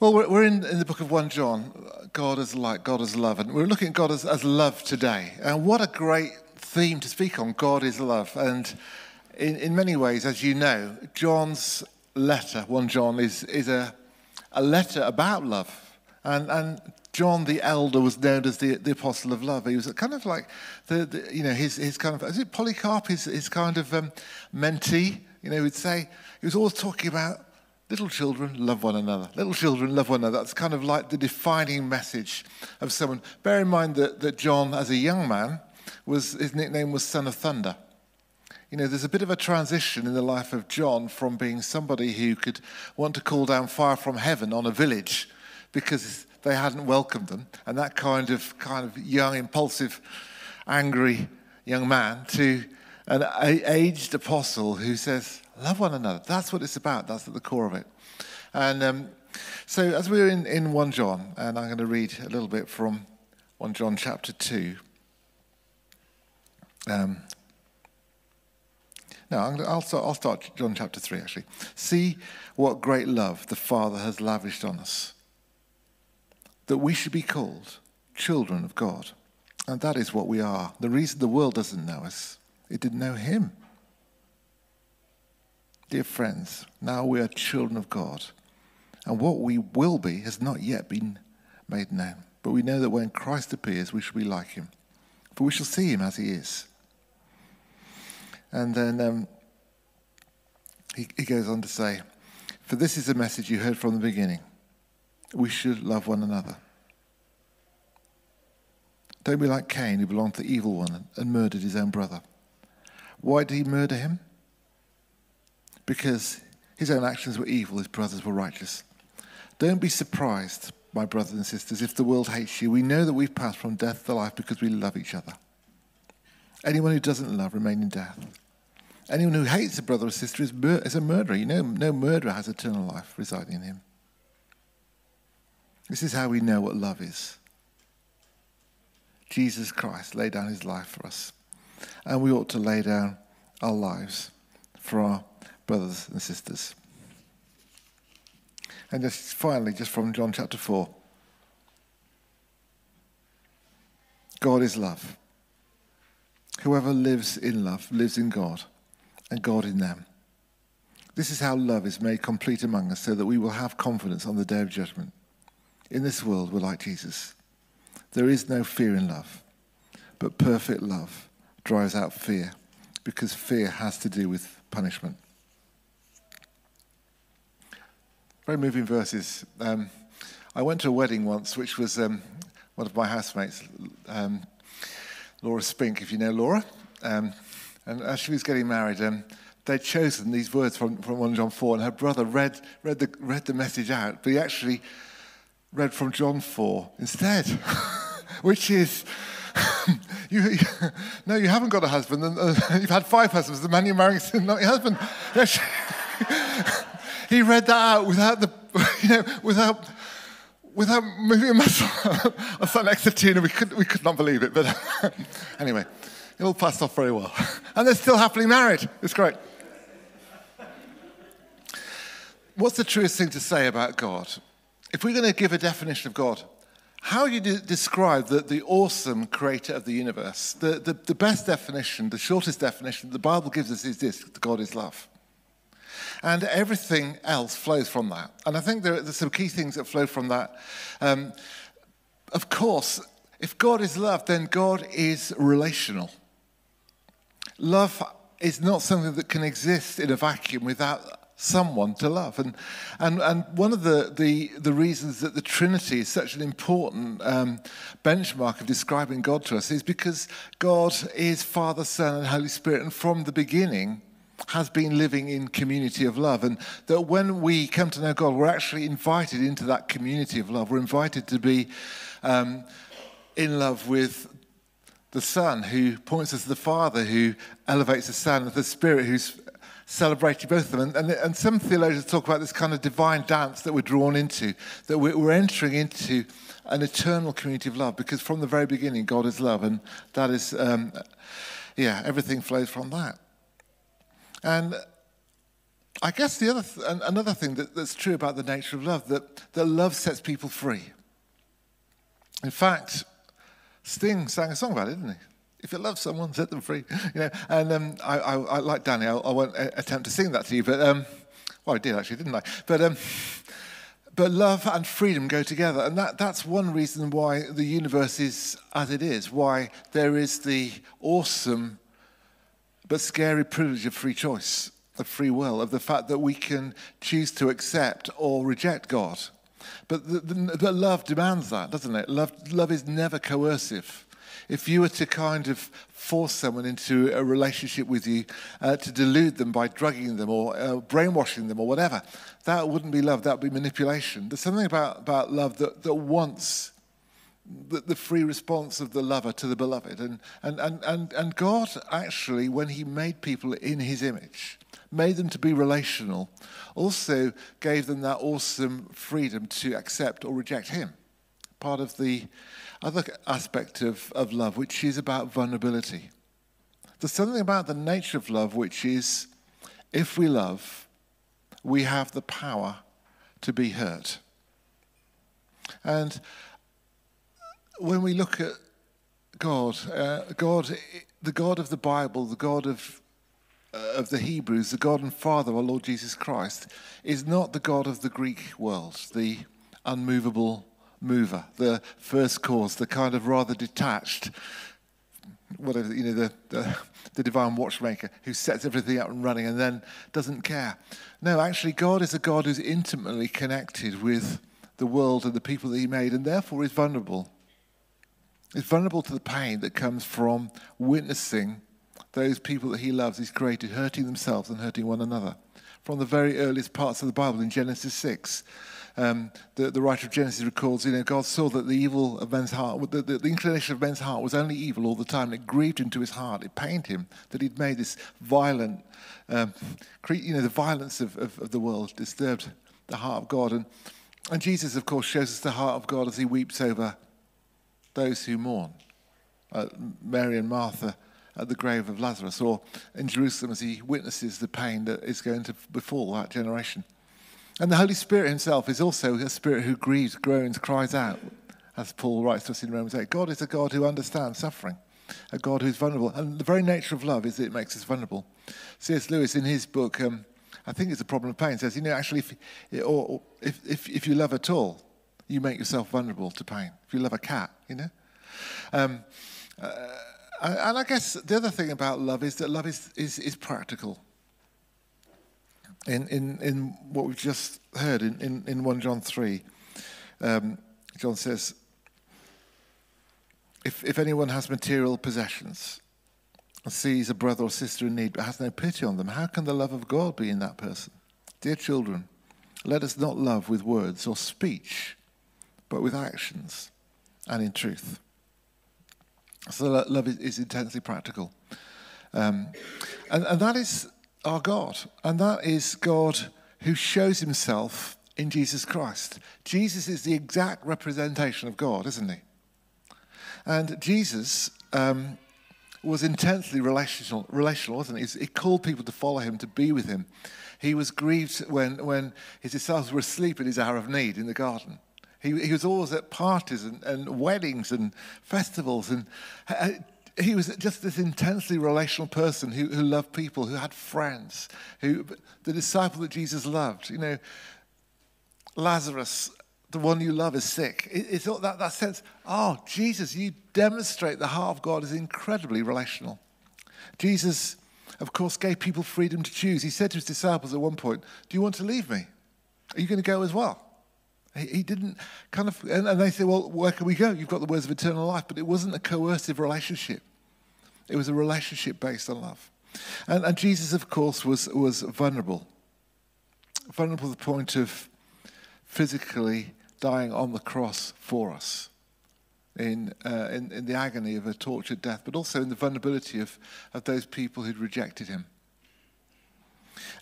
Well, we're, in, in the book of 1 John, God is light, God as love, and we're looking at God as, as love today. And what a great theme to speak on God is love. And in, in many ways, as you know, John's letter, 1 John, is, is a, a letter about love. And, and John the elder was known as the, the apostle of love. He was kind of like the, the you know his, his kind of is it Polycarp his, his kind of um, mentee. You know, he would say he was always talking about Little children love one another. Little children love one another. That's kind of like the defining message of someone. Bear in mind that, that John, as a young man, was his nickname was Son of Thunder. You know, there's a bit of a transition in the life of John from being somebody who could want to call down fire from heaven on a village because they hadn't welcomed them, and that kind of kind of young, impulsive, angry young man to an aged apostle who says, Love one another. That's what it's about. That's at the core of it. And um, so, as we're in, in 1 John, and I'm going to read a little bit from 1 John chapter 2. Um, no, i will start, I'll start John chapter 3 actually. See what great love the Father has lavished on us, that we should be called children of God. And that is what we are. The reason the world doesn't know us, it didn't know Him. Dear friends, now we are children of God, and what we will be has not yet been made known. But we know that when Christ appears, we shall be like him, for we shall see him as he is. And then um, he, he goes on to say, For this is the message you heard from the beginning. We should love one another. Don't be like Cain, who belonged to the evil one and murdered his own brother. Why did he murder him? because his own actions were evil, his brothers were righteous. Don't be surprised, my brothers and sisters, if the world hates you. We know that we've passed from death to life because we love each other. Anyone who doesn't love remains in death. Anyone who hates a brother or sister is, mur- is a murderer. You know, no murderer has eternal life residing in him. This is how we know what love is. Jesus Christ laid down his life for us, and we ought to lay down our lives for our brothers and sisters. And just finally, just from John chapter 4 God is love. Whoever lives in love lives in God, and God in them. This is how love is made complete among us, so that we will have confidence on the day of judgment. In this world, we're like Jesus. There is no fear in love, but perfect love drives out fear, because fear has to do with punishment. very moving verses. Um, I went to a wedding once, which was um, one of my housemates, um, Laura Spink, if you know Laura. Um, and as she was getting married, um, they'd chosen these words from, from 1 John 4, and her brother read, read, the, read the message out, but he actually read from John 4 instead, which is. You, no, you haven't got a husband, and uh, you've had five husbands. The man you're marrying is not your husband. he read that out without the, you know, without, without moving a muscle. I sat next to Tina, we could, we could not believe it, but anyway, it all passed off very well. And they're still happily married. It's great. What's the truest thing to say about God? If we're going to give a definition of God, how do you de- describe the, the awesome creator of the universe? The, the, the best definition, the shortest definition the Bible gives us is this God is love. And everything else flows from that. And I think there are some key things that flow from that. Um, of course, if God is love, then God is relational. Love is not something that can exist in a vacuum without someone to love. And, and, and one of the, the, the reasons that the Trinity is such an important um, benchmark of describing God to us is because God is Father, Son, and Holy Spirit. And from the beginning, has been living in community of love. And that when we come to know God, we're actually invited into that community of love. We're invited to be um, in love with the Son who points us to the Father, who elevates the Son, and the Spirit who's celebrated both of them. And, and, and, some theologians talk about this kind of divine dance that we're drawn into, that we're, we're entering into an eternal community of love because from the very beginning, God is love. And that is, um, yeah, everything flows from that. And I guess the other th- another thing that, that's true about the nature of love that, that love sets people free. In fact, Sting sang a song about it, didn't he? If you love someone, set them free. You know, and um, I, I, I, like Danny. I, I, won't attempt to sing that to you, but um, well, I did actually, didn't I? But um, but love and freedom go together. And that, that's one reason why the universe is as it is, why there is the awesome but scary privilege of free choice, of free will, of the fact that we can choose to accept or reject God. But, the, the, but love demands that, doesn't it? Love, love is never coercive if you were to kind of force someone into a relationship with you uh, to delude them by drugging them or uh, brainwashing them or whatever, that wouldn't be love, that would be manipulation. There's something about, about love that, that wants the, the free response of the lover to the beloved. And, and, and, and, and God actually, when He made people in His image, made them to be relational, also gave them that awesome freedom to accept or reject Him. Part of the other aspect of, of love, which is about vulnerability. There's something about the nature of love which is if we love, we have the power to be hurt. And when we look at God, uh, God, the God of the Bible, the God of, uh, of the Hebrews, the God and Father our Lord Jesus Christ, is not the God of the Greek world, the unmovable mover, the first cause, the kind of rather detached, whatever, you know, the, the, the, divine watchmaker who sets everything up and running and then doesn't care. No, actually, God is a God who's intimately connected with the world and the people that he made and therefore is vulnerable. He's vulnerable to the pain that comes from witnessing those people that he loves, he's created, hurting themselves and hurting one another. From the very earliest parts of the Bible in Genesis 6, um, the, the writer of Genesis records, you know, God saw that the evil of men's heart, the, the, the, inclination of men's heart was only evil all the time. It grieved him to his heart. It pained him that he'd made this violent, um, you know, the violence of, of, of, the world disturbed the heart of God. And, and Jesus, of course, shows us the heart of God as he weeps over those who mourn. Uh, Mary and Martha at the grave of Lazarus, or in Jerusalem as he witnesses the pain that is going to befall that generation. And the Holy Spirit himself is also a spirit who grieves, groans, cries out, as Paul writes to us in Romans 8. God is a God who understands suffering, a God who's vulnerable. And the very nature of love is that it makes us vulnerable. C.S. Lewis, in his book, um, I think it's a problem of pain, says, you know, actually, if, or, if, if, if you love at all, you make yourself vulnerable to pain. If you love a cat, you know? Um, uh, and I guess the other thing about love is that love is, is, is practical in, in, in what we've just heard in, in, in 1 John 3, um, John says, if, if anyone has material possessions and sees a brother or sister in need but has no pity on them, how can the love of God be in that person? Dear children, let us not love with words or speech, but with actions and in truth. So love is, intensely practical. Um, and, and that is our God, and that is God who shows himself in Jesus Christ. Jesus is the exact representation of God, isn't he? And Jesus um, was intensely relational, relational, wasn't he? He called people to follow him, to be with him. He was grieved when, when his disciples were asleep in his hour of need in the garden. He, he was always at parties and, and weddings and festivals. And uh, he was just this intensely relational person who, who loved people, who had friends, who the disciple that Jesus loved. You know, Lazarus, the one you love, is sick. It, it's all that, that sense, oh, Jesus, you demonstrate the heart of God is incredibly relational. Jesus, of course, gave people freedom to choose. He said to his disciples at one point, Do you want to leave me? Are you going to go as well? He didn't kind of, and they say, well, where can we go? You've got the words of eternal life. But it wasn't a coercive relationship, it was a relationship based on love. And, and Jesus, of course, was, was vulnerable. Vulnerable to the point of physically dying on the cross for us. In, uh, in, in the agony of a tortured death, but also in the vulnerability of, of those people who'd rejected him.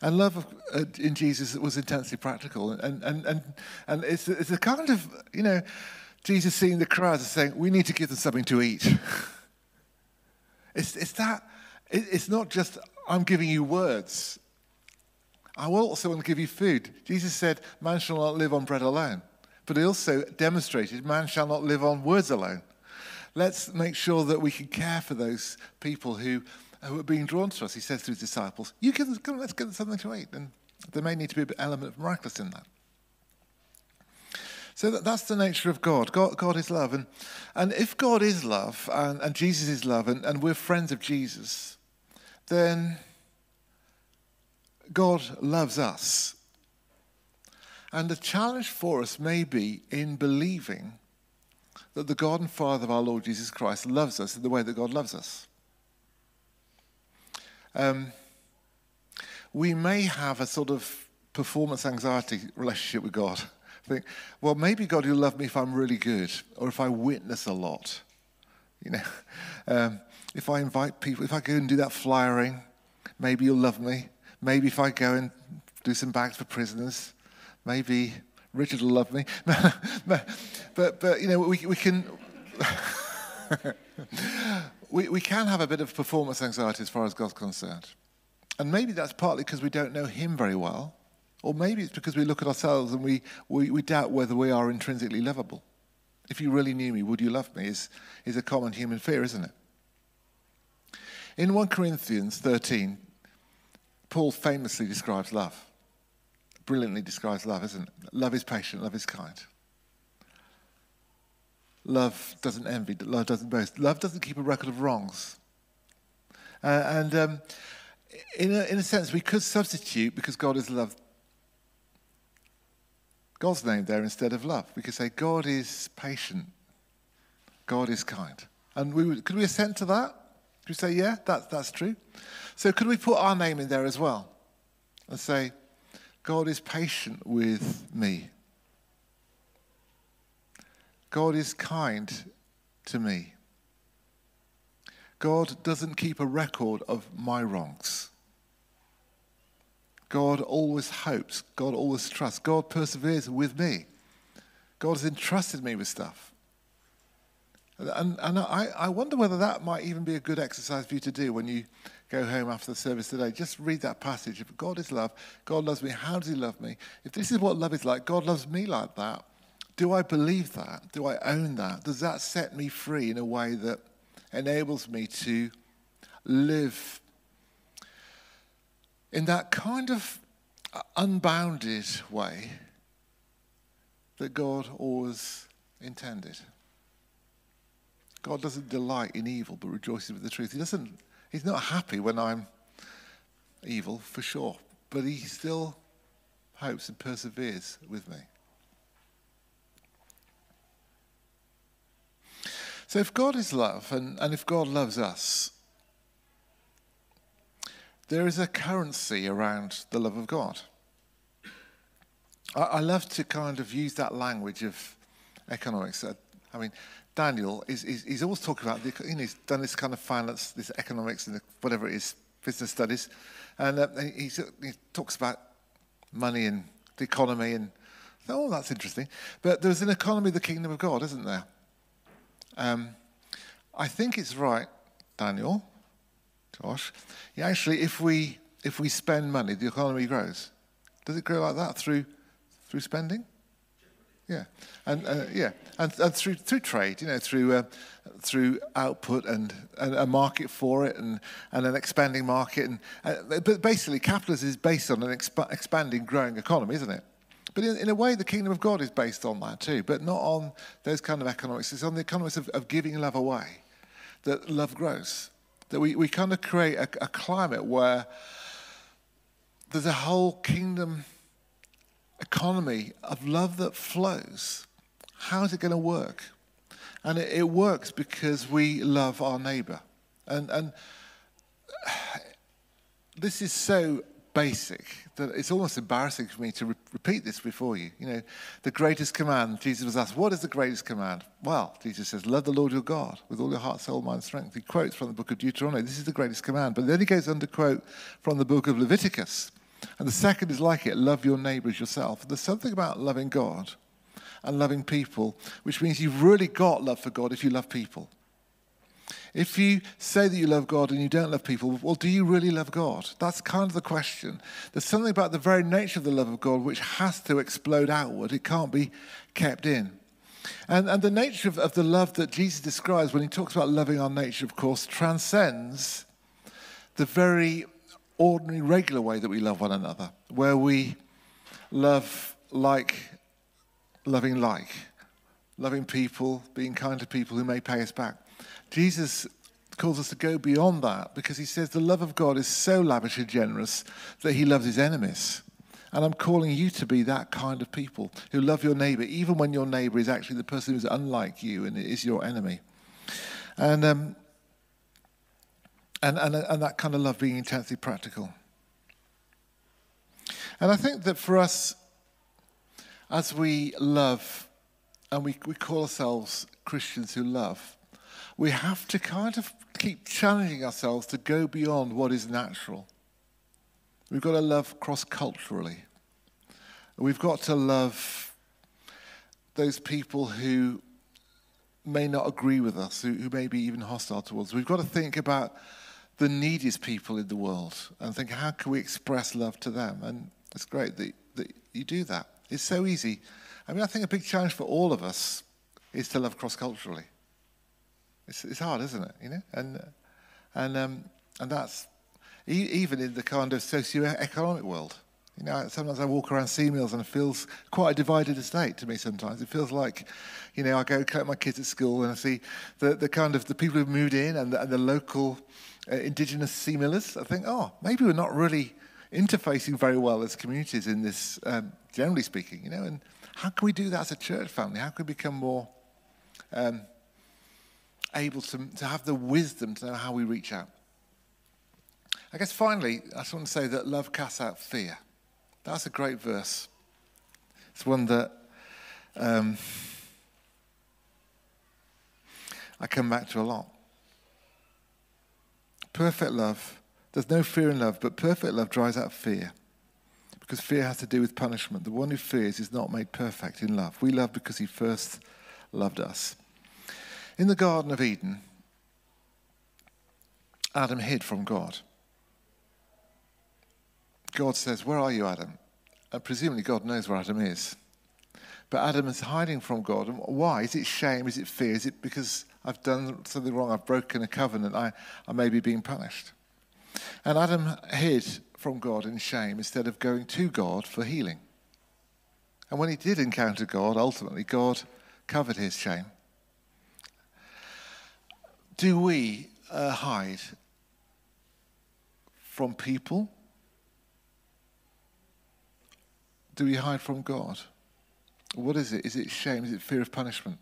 And love uh, in Jesus was intensely practical. And, and, and, and it's, it's a kind of, you know, Jesus seeing the crowds and saying, we need to give them something to eat. it's, it's that, it's not just, I'm giving you words. I will also want to give you food. Jesus said, Man shall not live on bread alone. But he also demonstrated, Man shall not live on words alone. Let's make sure that we can care for those people who, Uh, who are being drawn to us. He says to his disciples, You give them, let's give them something to eat. And there may need to be an element of miraculous in that. So that, that's the nature of God. God. God is love. And, and if God is love and, and Jesus is love and, and we're friends of Jesus, then God loves us. And the challenge for us may be in believing that the God and Father of our Lord Jesus Christ loves us in the way that God loves us. Um, we may have a sort of performance anxiety relationship with God. Think, well, maybe God will love me if I'm really good or if I witness a lot. You know, um, if I invite people, if I go and do that flyering, maybe you'll love me. Maybe if I go and do some bags for prisoners, maybe Richard will love me. but, but, you know, we, we can. we, we can have a bit of performance anxiety as far as God's concerned. And maybe that's partly because we don't know Him very well, or maybe it's because we look at ourselves and we, we, we doubt whether we are intrinsically lovable. If you really knew me, would you love me? Is, is a common human fear, isn't it? In 1 Corinthians 13, Paul famously describes love. Brilliantly describes love, isn't it? Love is patient, love is kind. Love doesn't envy, love doesn't boast. Love doesn't keep a record of wrongs. Uh, and um, in, a, in a sense, we could substitute, because God is love, God's name there instead of love. We could say, God is patient, God is kind. And we would, could we assent to that? Could we say, yeah, that, that's true? So could we put our name in there as well and say, God is patient with me. God is kind to me. God doesn't keep a record of my wrongs. God always hopes. God always trusts. God perseveres with me. God has entrusted me with stuff. And, and I, I wonder whether that might even be a good exercise for you to do when you go home after the service today. Just read that passage. If God is love, God loves me, how does He love me? If this is what love is like, God loves me like that. Do I believe that? Do I own that? Does that set me free in a way that enables me to live in that kind of uh, unbounded way that God always intended? God doesn't delight in evil but rejoices with the truth. He doesn't, he's not happy when I'm evil, for sure, but he still hopes and perseveres with me. So if God is love and, and if God loves us, there is a currency around the love of God. I, I love to kind of use that language of economics. I mean, Daniel is, is he's always talking about the, you know, he's done this kind of finance, this economics, and whatever it is, business studies, and uh, he, he talks about money and the economy, and oh, that's interesting. But there's an economy of the kingdom of God, isn't there? Um, I think it's right, Daniel, Josh. Yeah, actually, if we if we spend money, the economy grows. Does it grow like that through through spending? Yeah, and uh, yeah, and, and, through through trade, you know, through uh, through output and, and, a market for it, and, and an expanding market, and uh, but basically, capitalism is based on an exp- expanding, growing economy, isn't it? But in, in, a way, the kingdom of God is based on that too, but not on those kind of economics. It's on the economics of, of giving love away, that love grows. That we, we kind of create a, a climate where there's a whole kingdom economy of love that flows. How is it going to work? And it, it works because we love our neighbor. And, and this is so basic that it's almost embarrassing for me to re- repeat this before you. You know, the greatest command, Jesus was asked, What is the greatest command? Well, Jesus says, Love the Lord your God with all your heart, soul, mind, strength. He quotes from the book of Deuteronomy. This is the greatest command. But then he goes on to quote from the book of Leviticus. And the second is like it love your neighbors yourself. There's something about loving God and loving people, which means you've really got love for God if you love people. If you say that you love God and you don't love people, well, do you really love God? That's kind of the question. There's something about the very nature of the love of God which has to explode outward, it can't be kept in. And, and the nature of, of the love that Jesus describes when he talks about loving our nature, of course, transcends the very ordinary, regular way that we love one another, where we love like loving like, loving people, being kind to people who may pay us back. Jesus calls us to go beyond that because he says the love of God is so lavish and generous that he loves his enemies. And I'm calling you to be that kind of people who love your neighbor, even when your neighbor is actually the person who's unlike you and is your enemy. And, um, and, and, and that kind of love being intensely practical. And I think that for us, as we love and we, we call ourselves Christians who love, we have to kind of keep challenging ourselves to go beyond what is natural. We've got to love cross culturally. We've got to love those people who may not agree with us, who, who may be even hostile towards us. We've got to think about the neediest people in the world and think, how can we express love to them? And it's great that, that you do that. It's so easy. I mean, I think a big challenge for all of us is to love cross culturally. It's, it's hard, isn't it? You know, and and um, and that's even in the kind of socio-economic world. You know, sometimes I walk around Seamills and it feels quite a divided estate to me. Sometimes it feels like, you know, I go collect my kids at school and I see the, the kind of the people who've moved in and the, and the local uh, indigenous Seamillers. I think, oh, maybe we're not really interfacing very well as communities in this, um, generally speaking. You know, and how can we do that as a church family? How can we become more um, able to, to have the wisdom to know how we reach out. I guess finally, I just want to say that love casts out fear. That's a great verse. It's one that um, I come back to a lot. Perfect love, there's no fear in love, but perfect love drives out fear. Because fear has to do with punishment. The one who fears is not made perfect in love. We love because he first loved us. In the Garden of Eden, Adam hid from God. God says, Where are you, Adam? And presumably God knows where Adam is. But Adam is hiding from God. And why? Is it shame? Is it fear? Is it because I've done something wrong? I've broken a covenant? I, I may be being punished. And Adam hid from God in shame instead of going to God for healing. And when he did encounter God, ultimately, God covered his shame do we uh, hide from people? Do we hide from God? What is it? Is it shame? Is it fear of punishment?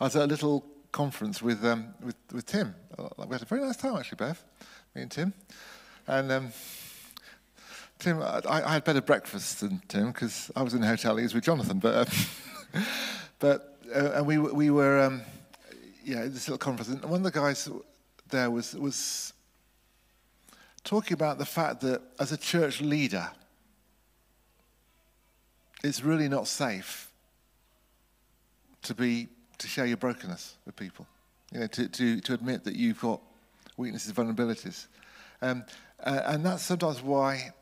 I was at a little conference with, um, with, with Tim. Uh, we had a very nice time, actually, Bev, me and Tim. And um, Tim, I, I, had better breakfast than Tim because I was in the hotel. He was with Jonathan. But, uh, but uh, and we, we were. Um, yeah, this little conference, and one of the guys there was was talking about the fact that as a church leader, it's really not safe to be to share your brokenness with people. You know, to to, to admit that you've got weaknesses, vulnerabilities, um, uh, and that's sometimes why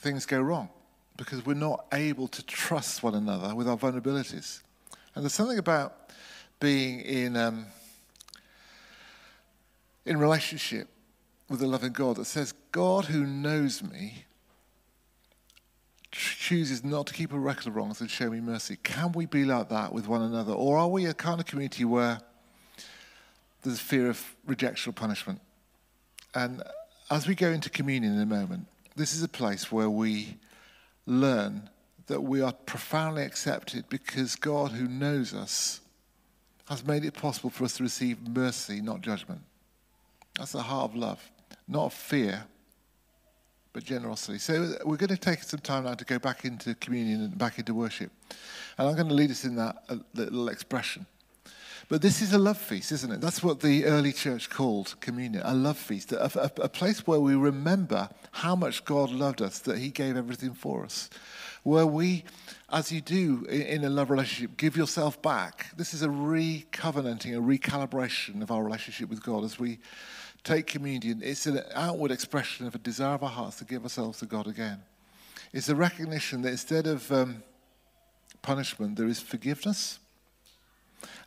things go wrong because we're not able to trust one another with our vulnerabilities. And there's something about being in, um, in relationship with the loving God that says, God who knows me chooses not to keep a record of wrongs and show me mercy. Can we be like that with one another? Or are we a kind of community where there's fear of rejection or punishment? And as we go into communion in a moment, this is a place where we learn that we are profoundly accepted because God, who knows us, has made it possible for us to receive mercy, not judgment. That's the heart of love, not fear, but generosity. So we're going to take some time now to go back into communion and back into worship. And I'm going to lead us in that uh, little expression. But this is a love feast, isn't it? That's what the early church called communion, a love feast, a, a, a place where we remember how much God loved us, that He gave everything for us. Where we, as you do in a love relationship, give yourself back. This is a re-covenanting, a recalibration of our relationship with God as we take communion. It's an outward expression of a desire of our hearts to give ourselves to God again. It's a recognition that instead of um, punishment, there is forgiveness.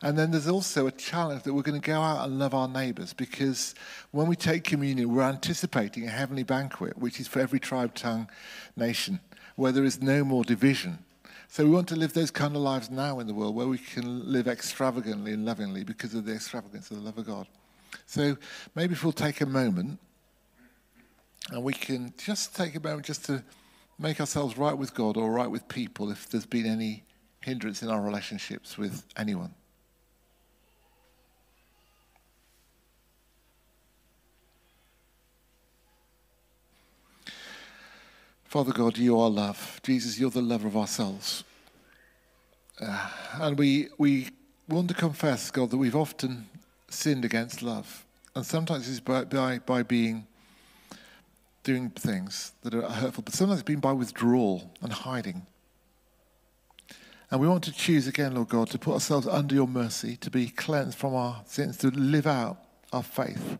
And then there's also a challenge that we're going to go out and love our neighbours because when we take communion, we're anticipating a heavenly banquet, which is for every tribe, tongue, nation, where there is no more division. So we want to live those kind of lives now in the world where we can live extravagantly and lovingly because of the extravagance of the love of God. So maybe if we'll take a moment and we can just take a moment just to make ourselves right with God or right with people if there's been any hindrance in our relationships with anyone. Father God, you are love. Jesus, you're the lover of ourselves. Uh, and we, we want to confess, God, that we've often sinned against love. And sometimes it's by, by, by being doing things that are hurtful, but sometimes it's been by withdrawal and hiding. And we want to choose again, Lord God, to put ourselves under your mercy, to be cleansed from our sins, to live out our faith.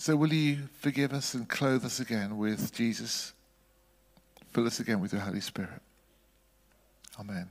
So, will you forgive us and clothe us again with Jesus? Fill us again with your Holy Spirit. Amen.